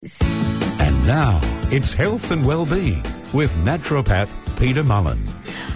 And now it's health and well-being with naturopath Peter Mullen.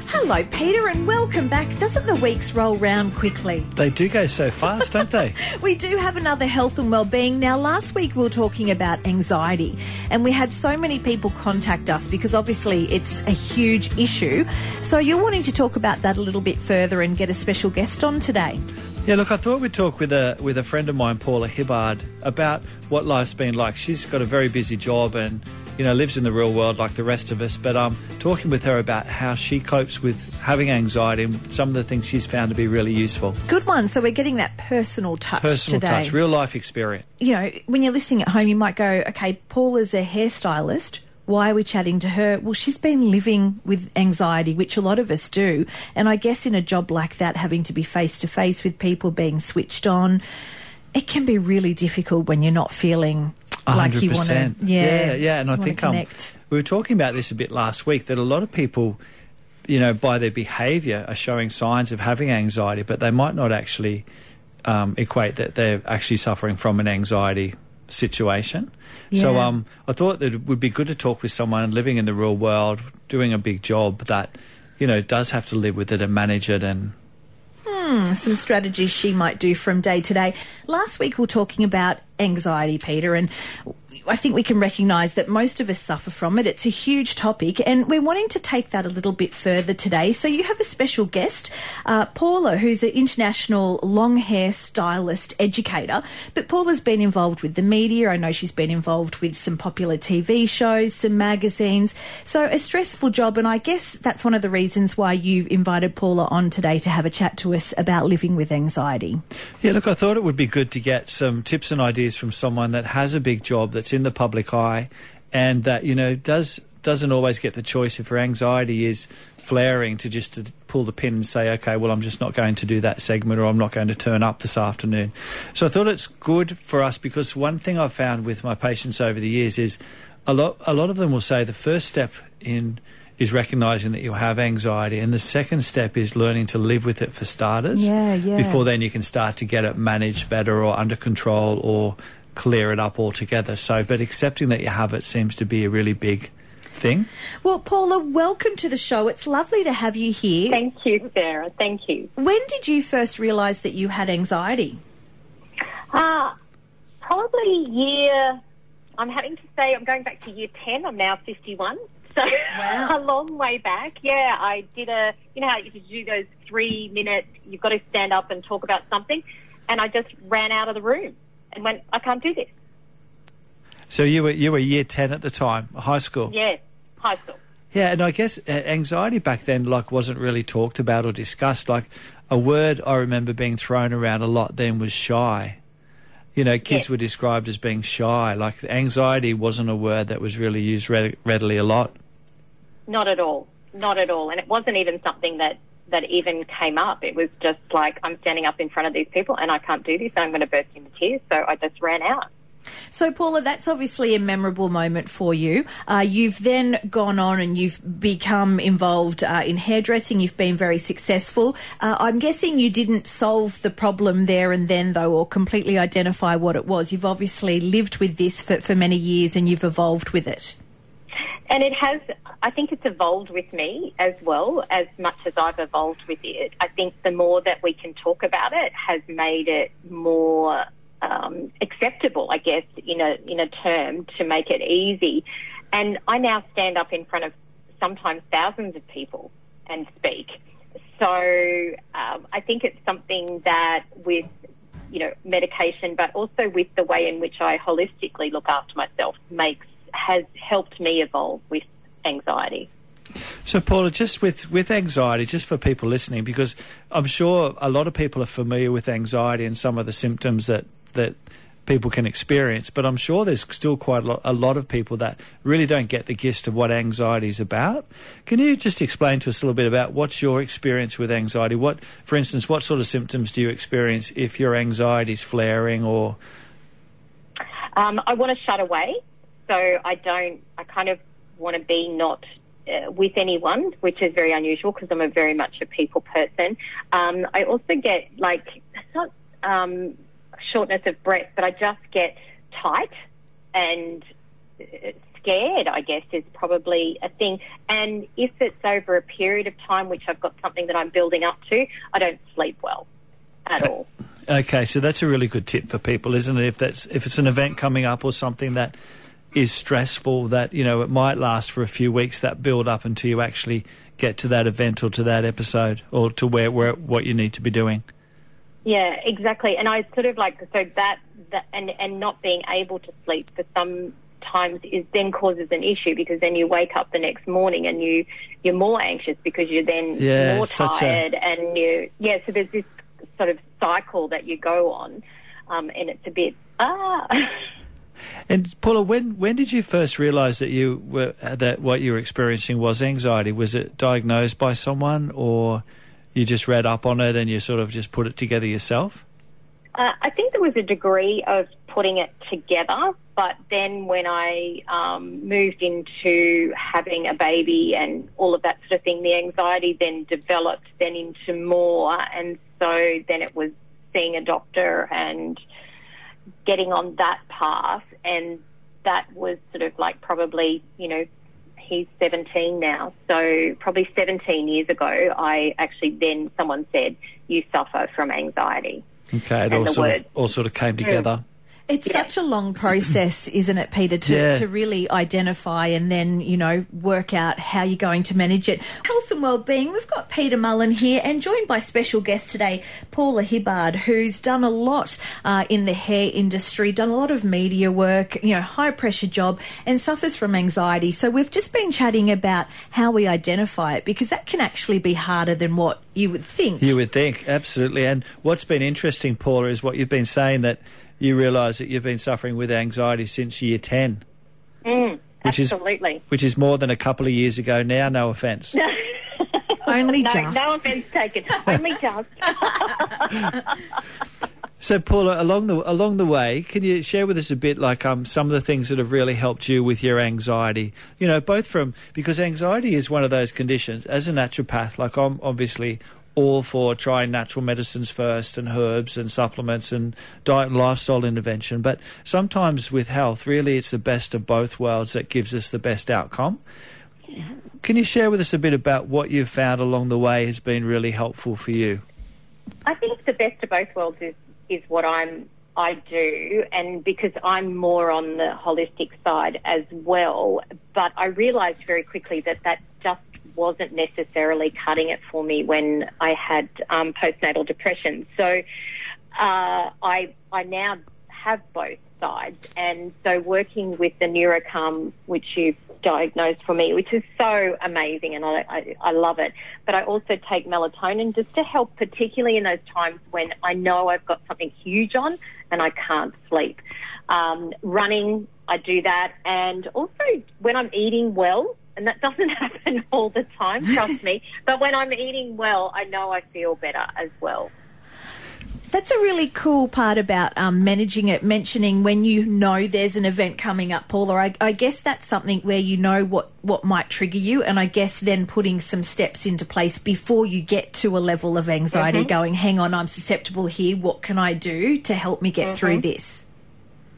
Hello, Peter, and welcome back. Doesn't the weeks roll round quickly? They do go so fast, don't they? We do have another health and well-being. Now, last week we were talking about anxiety, and we had so many people contact us because obviously it's a huge issue. So you're wanting to talk about that a little bit further and get a special guest on today. Yeah, look, I thought we'd talk with a with a friend of mine, Paula Hibbard, about what life's been like. She's got a very busy job and you know lives in the real world like the rest of us. But I'm um, talking with her about how she copes with having anxiety and some of the things she's found to be really useful. Good one. So we're getting that personal touch personal today. touch, real life experience. You know, when you're listening at home, you might go, "Okay, Paula's a hairstylist." Why are we chatting to her? Well, she's been living with anxiety, which a lot of us do. And I guess in a job like that, having to be face to face with people, being switched on, it can be really difficult when you're not feeling 100%. like you want to. Yeah, yeah, yeah. And I think um, we were talking about this a bit last week that a lot of people, you know, by their behaviour are showing signs of having anxiety, but they might not actually um, equate that they're actually suffering from an anxiety situation. Yeah. So um, I thought that it would be good to talk with someone living in the real world, doing a big job that, you know, does have to live with it and manage it and Hmm, some strategies she might do from day to day. Last week we were talking about anxiety, Peter, and I think we can recognise that most of us suffer from it. It's a huge topic, and we're wanting to take that a little bit further today. So you have a special guest, uh, Paula, who's an international long hair stylist educator. But Paula's been involved with the media. I know she's been involved with some popular TV shows, some magazines. So a stressful job, and I guess that's one of the reasons why you've invited Paula on today to have a chat to us about living with anxiety. Yeah, look, I thought it would be good to get some tips and ideas from someone that has a big job that's in the public eye, and that you know does doesn't always get the choice if her anxiety is flaring to just to pull the pin and say, okay, well, I'm just not going to do that segment or I'm not going to turn up this afternoon. So I thought it's good for us because one thing I've found with my patients over the years is a lot, a lot of them will say the first step in is recognizing that you have anxiety and the second step is learning to live with it for starters yeah, yeah. before then you can start to get it managed better or under control or clear it up altogether. So, but accepting that you have it seems to be a really big thing. Well, Paula, welcome to the show. It's lovely to have you here. Thank you, Sarah. Thank you. When did you first realise that you had anxiety? Uh, probably year, I'm having to say, I'm going back to year 10. I'm now 51. So wow. a long way back. Yeah, I did a, you know how you do those three minutes, you've got to stand up and talk about something. And I just ran out of the room and went, I can't do this. So you were you were year ten at the time, high school. Yeah, high school. Yeah, and I guess uh, anxiety back then like wasn't really talked about or discussed. Like a word I remember being thrown around a lot then was shy. You know, kids were described as being shy. Like anxiety wasn't a word that was really used readily a lot. Not at all. Not at all. And it wasn't even something that that even came up. It was just like, I'm standing up in front of these people and I can't do this and I'm going to burst into tears. So I just ran out. So, Paula, that's obviously a memorable moment for you. Uh, you've then gone on and you've become involved uh, in hairdressing. You've been very successful. Uh, I'm guessing you didn't solve the problem there and then, though, or completely identify what it was. You've obviously lived with this for, for many years and you've evolved with it. And it has, I think it's evolved with me as well, as much as I've evolved with it. I think the more that we can talk about it has made it more um, acceptable, I guess, in a, in a term to make it easy. And I now stand up in front of sometimes thousands of people and speak. So um, I think it's something that with you know medication, but also with the way in which I holistically look after myself makes has helped me evolve with anxiety. So, Paula, just with, with anxiety, just for people listening, because I'm sure a lot of people are familiar with anxiety and some of the symptoms that, that people can experience, but I'm sure there's still quite a lot, a lot of people that really don't get the gist of what anxiety is about. Can you just explain to us a little bit about what's your experience with anxiety? What, for instance, what sort of symptoms do you experience if your anxiety is flaring or? Um, I want to shut away. So I don't, I kind of want to be not uh, with anyone, which is very unusual because I'm a very much a people person. Um, I also get like, it's not um, shortness of breath, but I just get tight and uh, scared, I guess, is probably a thing. And if it's over a period of time, which I've got something that I'm building up to, I don't sleep well at all. Okay, so that's a really good tip for people, isn't it? If that's if it's an event coming up or something that is stressful, that you know it might last for a few weeks, that build up until you actually get to that event or to that episode or to where, where what you need to be doing. Yeah, exactly. And I sort of like so that that and and not being able to sleep for some times is then causes an issue because then you wake up the next morning and you you're more anxious because you're then Yeah, more such a- tired and you yeah so there's this sort of cycle that you go on um, and it's a bit ah And Paula, when when did you first realise that you were that what you were experiencing was anxiety? Was it diagnosed by someone, or you just read up on it and you sort of just put it together yourself? Uh, I think there was a degree of putting it together, but then when I um, moved into having a baby and all of that sort of thing, the anxiety then developed then into more, and so then it was seeing a doctor and getting on that path, and that was sort of like probably you know he's 17 now. So probably 17 years ago, I actually then someone said, you suffer from anxiety. Okay, it And all the sort of word. all sort of came mm. together. It's Yeah. such a long process, isn't it, Peter, to, Yeah. to really identify and then, you know, work out how you're going to manage it. Health and Wellbeing, we've got Peter Mullen here and joined by special guest today, Paula Hibbard, who's done a lot uh, in the hair industry, done a lot of media work, you know, high pressure job, and suffers from anxiety. So we've just been chatting about how we identify it because that can actually be harder than what you would think. You would think, absolutely. And what's been interesting, Paula, is what you've been saying that you realise that you've been suffering with anxiety since year ten, Mm, Which is- absolutely. which is more than a couple of years ago now. No offence. Only no, just. no offence taken. Only just. So, Paula, along the along the way, can you share with us a bit, like um, some of the things that have really helped you with your anxiety? You know, both from because anxiety is one of those conditions. As a naturopath, like I'm obviously all for trying natural medicines first and herbs and supplements and diet and lifestyle intervention. But sometimes with health, really, it's the best of both worlds that gives us the best outcome. Can you share with us a bit about what you've found along the way has been really helpful for you? I think the best of both worlds is, is what I'm I do, and because I'm more on the holistic side as well. But I realised very quickly that that just wasn't necessarily cutting it for me when I had um, postnatal depression. So uh, I I now have both sides, and so working with the Neurocom, which you've diagnosed for me, which is so amazing, and I, I, I love it. But I also take melatonin just to help, particularly in those times when I know I've got something huge on and I can't sleep. Um, running, I do that, and also when I'm eating well. And that doesn't happen all the time, trust me. But when I'm eating well, I know I feel better as well. That's a really cool part about um, managing it, mentioning when you know there's an event coming up, Paula. I, I guess that's something where you know what, what might trigger you, and I guess then putting some steps into place before you get to a level of anxiety, going, hang on, I'm susceptible here. What can I do to help me get through this?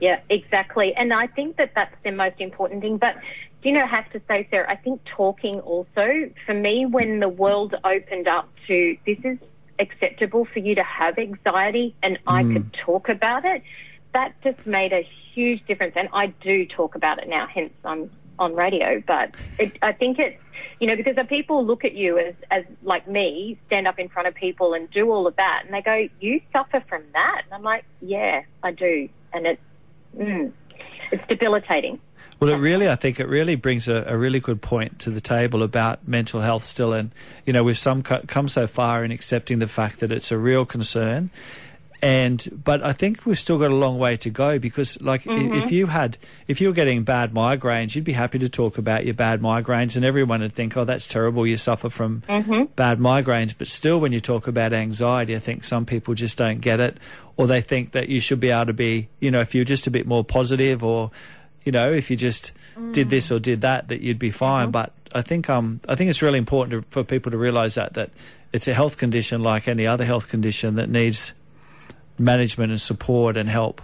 Yeah, exactly. And I think that that's the most important thing. But do you know, I have to say, Sarah, I think talking also, for me, when the world opened up to this is acceptable for you to have anxiety and I could talk about it, that just made a huge difference. And I do talk about it now, hence I'm on radio. But it, I think it's, you know, because the people look at you as, as like me, stand up in front of people and do all of that, and they go, "You suffer from that," and I'm like, "Yeah, I do," and it's, mm, it's debilitating. Well, it really, I think it really brings a, a really good point to the table about mental health still. And, you know, we've some co- come so far in accepting the fact that it's a real concern. And, but I think we've still got a long way to go because, like, i if mm-hmm. you had, if you were getting bad migraines, you'd be happy to talk about your bad migraines and everyone would think, oh, that's terrible, you suffer from mm-hmm. bad migraines. But still, when you talk about anxiety, I think some people just don't get it or they think that you should be able to be, you know, if you're just a bit more positive or, you know, if you just did this or did that, that you'd be fine. But I think um, I think it's really important to, for people to realise that that it's a health condition like any other health condition that needs management and support and help.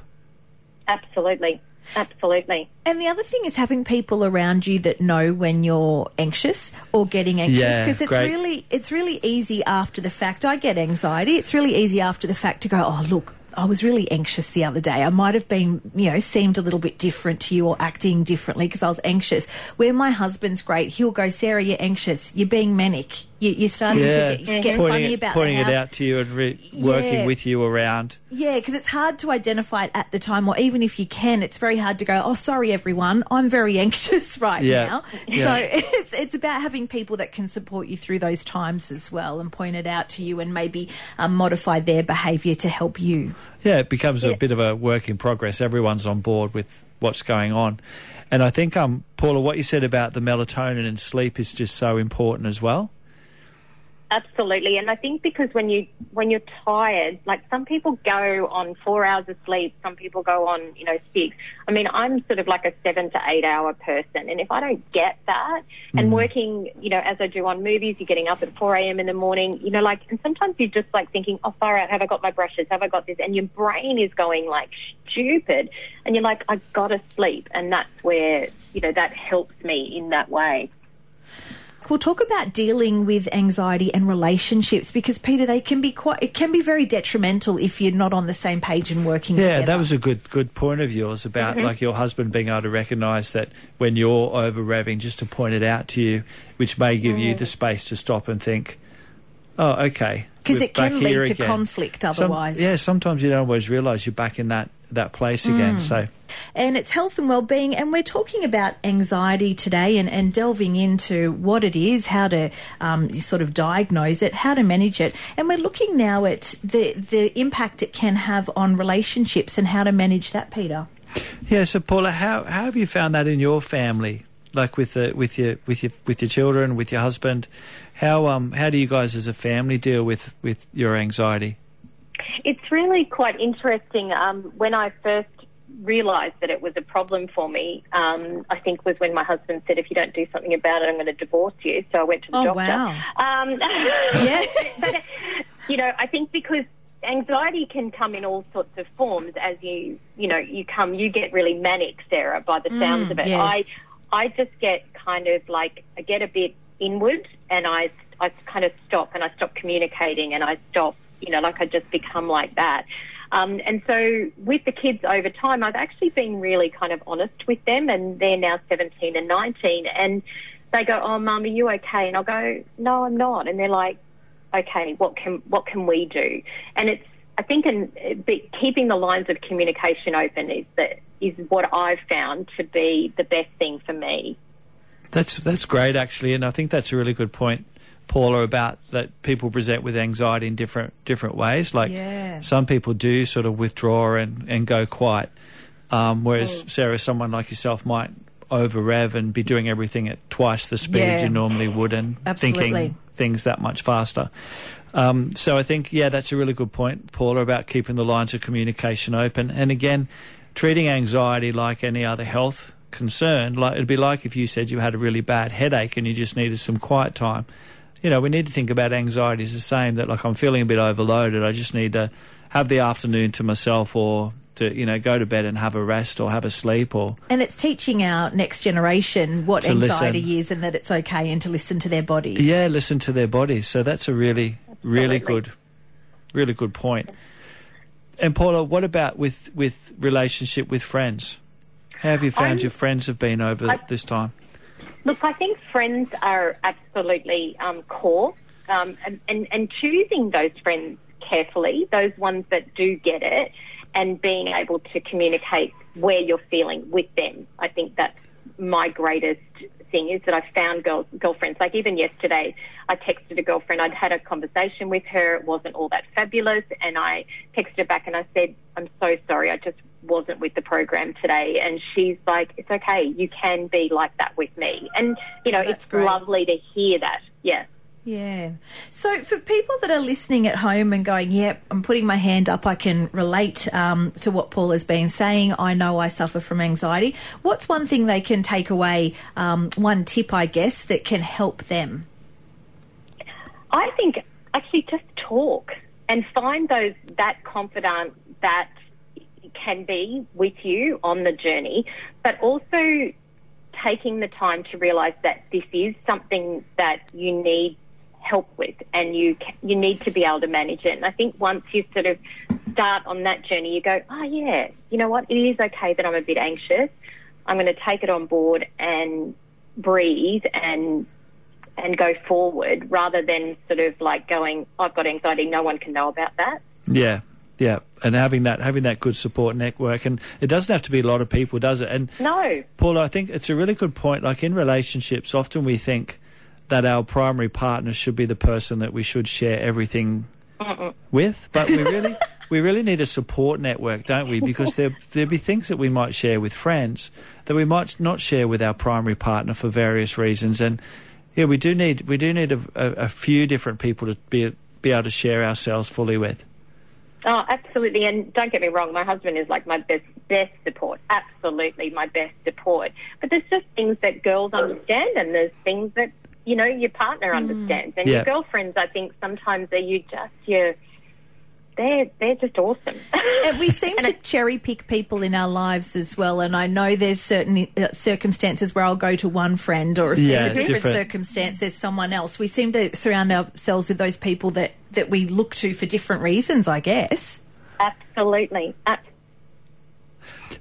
Absolutely. Absolutely. And the other thing is having people around you that know when you're anxious or getting anxious Yeah, because it's great. really it's really easy after the fact. I get anxiety. It's really easy after the fact to go, "Oh, look, I was really anxious the other day. I might have been, you know, seemed a little bit different to you or acting differently because I was anxious." Where my husband's great, he'll go, "Sarah, you're anxious. You're being manic. You, you're starting Yeah, to get, get pointing, funny it, about pointing it out to you and re- working Yeah. with you around. Yeah, because it's hard to identify it at the time, or even if you can, it's very hard to go. Oh, sorry, everyone, I'm very anxious right Yeah. now. Yeah. So it's it's about having people that can support you through those times as well, and point it out to you, and maybe um, modify their behaviour to help you. Yeah, it becomes a bit of a work in progress. Everyone's on board with what's going on. And I think, um, Paula, what you said about the melatonin and sleep is just so important as well. Absolutely, and I think because when you when you're tired, like some people go on four hours of sleep, some people go on you know six. I mean, I'm sort of like a seven to eight hour person, and if I don't get that, and mm. working, you know, as I do on movies, you're getting up at four a.m. in the morning, you know, like, and sometimes you're just like thinking, oh, far out, have I got my brushes? Have I got this? And your brain is going like stupid, and you're like, I gotta sleep, and that's where you know that helps me in that way. We'll talk about dealing with anxiety and relationships because Peter, they can be quite. It can be very detrimental if you're not on the same page and working together. Yeah, together. that was a good good point of yours about mm-hmm. like your husband being able to recognise that when you're over revving, just to point it out to you, which may give you the mm. space to stop and think, oh, okay. 'Cause we're it can lead to again." conflict Some- otherwise. yeah, sometimes you don't always realise you're back in that that place again. Mm. So and it's health and well-being and we're talking about anxiety today and, and delving into what it is how to um, sort of diagnose it how to manage it and we're looking now at the the impact it can have on relationships and how to manage that peter Yeah, so Paula, how how have you found that in your family, like with the with your with your with your children, with your husband? How um how do you guys as a family deal with with your anxiety? It's really quite interesting. Um, when I first realised that it was a problem for me, um, I think was when my husband said, "If you don't do something about it, I'm going to divorce you." So I went to the Oh, doctor. wow. Um, Yeah. but you know, I think because anxiety can come in all sorts of forms. As you you know, you come, you get really manic, Sarah, by the sounds of it. yes. I I just get kind of like I get a bit inward, and I I kind of stop, and I stop communicating, and I stop, you know, like I just become like that. Um, and so with the kids over time, I've actually been really kind of honest with them, and they're now 17 and 19, and they go, "Oh, mum, are you okay?" And I'll go, "No, I'm not," and they're like, "Okay, what can what can we do?" And it's I think in keeping the lines of communication open is that is what I've found to be the best thing for me. That's that's great actually, and I think that's a really good point, Paula, about that people present with anxiety in different different ways. Like Yeah. some people do sort of withdraw and, and go quiet, um, whereas Sarah, someone like yourself, might over rev and be doing everything at twice the speed Yeah. you normally would, and Absolutely. thinking things that much faster. Um, so I think, yeah, that's a really good point, Paula, about keeping the lines of communication open. And again, treating anxiety like any other health concern. Like it'd be like if you said you had a really bad headache and you just needed some quiet time. You know, we need to think about anxiety as the same. That like I'm feeling a bit overloaded. I just need to have the afternoon to myself, or to you know go to bed and have a rest, or have a sleep, or and it's teaching our next generation what anxiety listen. is and that it's okay and to listen to their bodies Yeah, listen to their bodies. So that's a really, really Absolutely. good, really good point. And Paula, what about with with relationship with friends? How have you found I'm- your friends have been over I- this time? Look, I think friends are absolutely um, core, um, and, and, and choosing those friends carefully, those ones that do get it, and being able to communicate where you're feeling with them. I think that's my greatest thing is that I found girl, girlfriends. Like even yesterday, I texted a girlfriend. I'd had a conversation with her. It wasn't all that fabulous, and I texted her back and I said, "I'm so sorry. I just wasn't with the program today." And she's like, "It's okay. You can be like that with me." And you know, That's it's great. lovely to hear that. Yeah. Yeah. So for people that are listening at home and going, yep, I'm putting my hand up, I can relate um, to what Paul has been saying. I know I suffer from anxiety. What's one thing they can take away, um, one tip, I guess, that can help them? I think actually just talk and find those that confidant that can be with you on the journey, but also taking the time to realize that this is something that you need help with and you you need to be able to manage it. And I think once you sort of start on that journey, you go, oh yeah, you know what? It is okay that I'm a bit anxious. I'm going to take it on board and breathe and and go forward rather than sort of like going, I've got anxiety, no one can know about that. Yeah. Yeah, and having that having that good support network, and it doesn't have to be a lot of people, does it? And no, Paula, I think it's a really good point. Like in relationships, often we think that our primary partner should be the person that we should share everything Mm-mm. with, but we really we really need a support network, don't we? Because there there be things that we might share with friends that we might not share with our primary partner for various reasons, and yeah, we do need we do need a, a, a few different people to be be able to share ourselves fully with. Oh, absolutely. And don't get me wrong, my husband is like my best best support. Absolutely my best support. But there's just things that girls understand and there's things that, you know, your partner mm. understands. And yeah. your girlfriends I think sometimes are you just your they're they're just awesome. and we seem and to cherry pick people in our lives as well. And I know there's certain uh, circumstances where I'll go to one friend, or if yeah, there's a different, different, circumstance, there's someone else. We seem to surround ourselves with those people that that we look to for different reasons. I guess. Absolutely.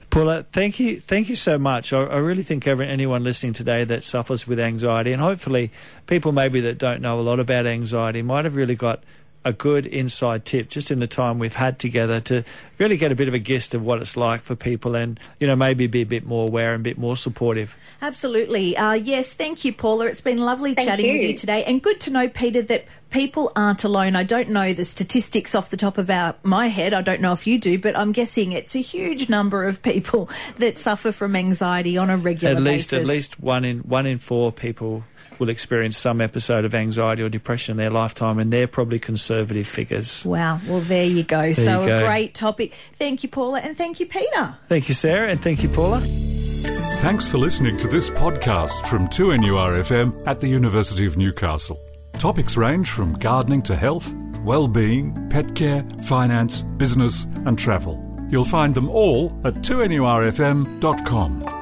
Paula, thank you, thank you so much. I, I really think every, anyone listening today that suffers with anxiety, and hopefully people maybe that don't know a lot about anxiety, might have really got a good inside tip just in the time we've had together to really get a bit of a gist of what it's like for people and, you know, maybe be a bit more aware and a bit more supportive. Absolutely. Uh, yes, thank you, Paula. It's been lovely thank chatting you. with you today and good to know, Peter, that people aren't alone. I don't know the statistics off the top of our, my head. I don't know if you do, but I'm guessing it's a huge number of people that suffer from anxiety on a regular at least, basis. At least one in, one in four people will experience some episode of anxiety or depression in their lifetime, and they're probably conservative figures. Wow. Well, there you go. There so, you go. a great topic. Thank you, Paula, and thank you, Peter. Thank you, Sarah, and thank you, Paula. Thanks for listening to this podcast from 2NURFM at the University of Newcastle. Topics range from gardening to health, well-being, pet care, finance, business and travel. You'll find them all at 2NURFM.com.